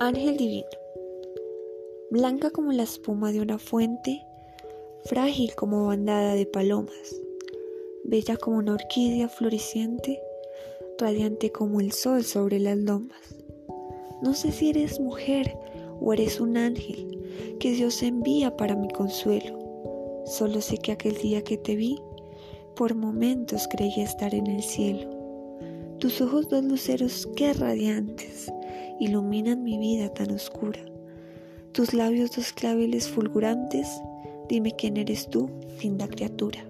Ángel divino, blanca como la espuma de una fuente, frágil como bandada de palomas, bella como una orquídea floreciente, radiante como el sol sobre las lomas. No sé si eres mujer o eres un ángel que Dios envía para mi consuelo. Solo sé que aquel día que te vi, por momentos creí estar en el cielo. Tus ojos dos luceros que radiantes iluminan mi vida tan oscura. Tus labios dos claveles fulgurantes, dime quién eres tú, linda criatura.